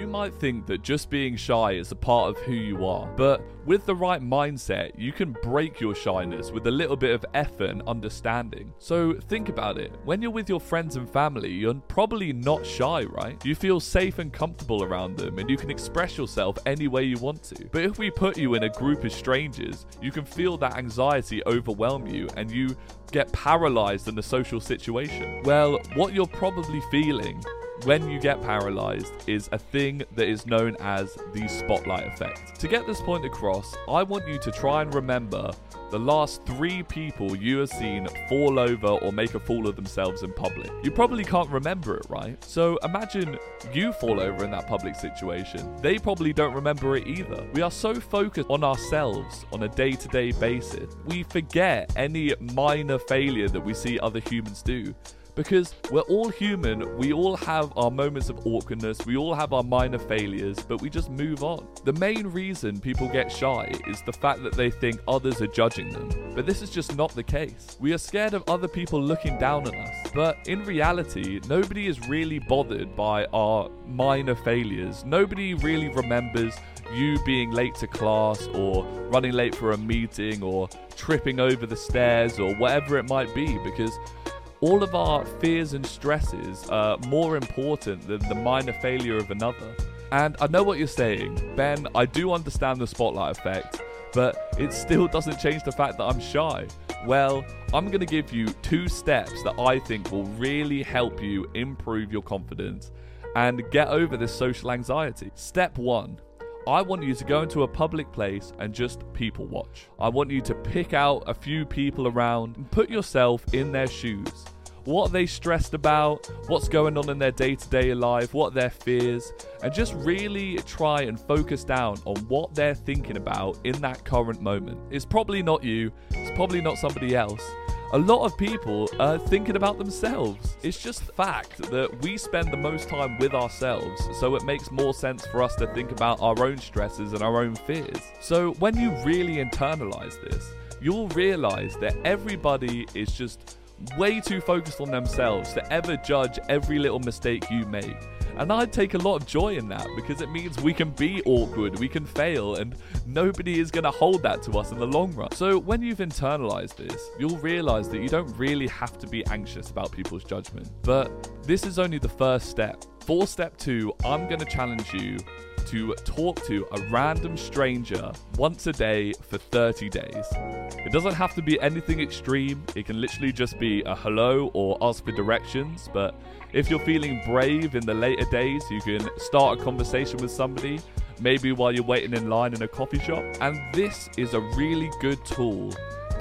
You might think that just being shy is a part of who you are, but with the right mindset, you can break your shyness with a little bit of effort and understanding. So think about it. When you're with your friends and family, you're probably not shy, right? You feel safe and comfortable around them and you can express yourself any way you want to. But if we put you in a group of strangers, you can feel that anxiety overwhelm you and you get paralyzed in the social situation. Well, what you're probably feeling when you get paralyzed is a thing that is known as the spotlight effect. To get this point across, I want you to try and remember the last three people you have seen fall over or make a fool of themselves in public. You probably can't remember it, right? So imagine you fall over in that public situation. They probably don't remember it either. We are so focused on ourselves on a day to day basis, we forget any minor failure that we see other humans do because we're all human. We all have our moments of awkwardness. We all have our minor failures, but we just move on. The main reason people get shy is the fact that they think others are judging them. But this is just not the case. We are scared of other people looking down on us. But in reality, nobody is really bothered by our minor failures. Nobody really remembers you being late to class or running late for a meeting or tripping over the stairs or whatever it might be because all of our fears and stresses are more important than the minor failure of another. And I know what you're saying, Ben, I do understand the spotlight effect, but it still doesn't change the fact that I'm shy. Well, I'm going to give you two steps that I think will really help you improve your confidence and get over this social anxiety. Step one I want you to go into a public place and just people watch. I want you to pick out a few people around and put yourself in their shoes. What are they stressed about? What's going on in their day to day life? What are their fears? And just really try and focus down on what they're thinking about in that current moment. It's probably not you, it's probably not somebody else a lot of people are thinking about themselves. It's just fact that we spend the most time with ourselves, so it makes more sense for us to think about our own stresses and our own fears. So when you really internalize this, you'll realize that everybody is just way too focused on themselves to ever judge every little mistake you make. And I take a lot of joy in that because it means we can be awkward, we can fail, and nobody is going to hold that to us in the long run. So when you've internalized this, you'll realize that you don't really have to be anxious about people's judgment. But this is only the first step. For step two, I'm going to challenge you to talk to a random stranger once a day for 30 days. It doesn't have to be anything extreme, it can literally just be a hello or ask for directions. But if you're feeling brave in the later days, you can start a conversation with somebody, maybe while you're waiting in line in a coffee shop. And this is a really good tool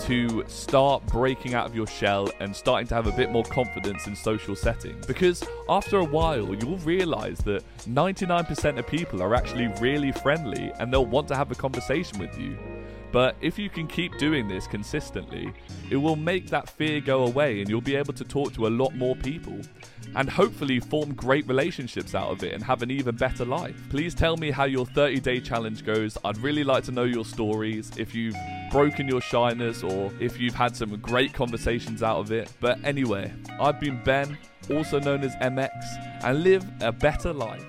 to start breaking out of your shell and starting to have a bit more confidence in social settings. Because after a while, you'll realize that 99% of people are actually really friendly and they'll want to have a conversation with you. But if you can keep doing this consistently, it will make that fear go away and you'll be able to talk to a lot more people and hopefully form great relationships out of it and have an even better life. Please tell me how your 30 day challenge goes. I'd really like to know your stories, if you've broken your shyness or if you've had some great conversations out of it. But anyway, I've been Ben, also known as MX, and live a better life.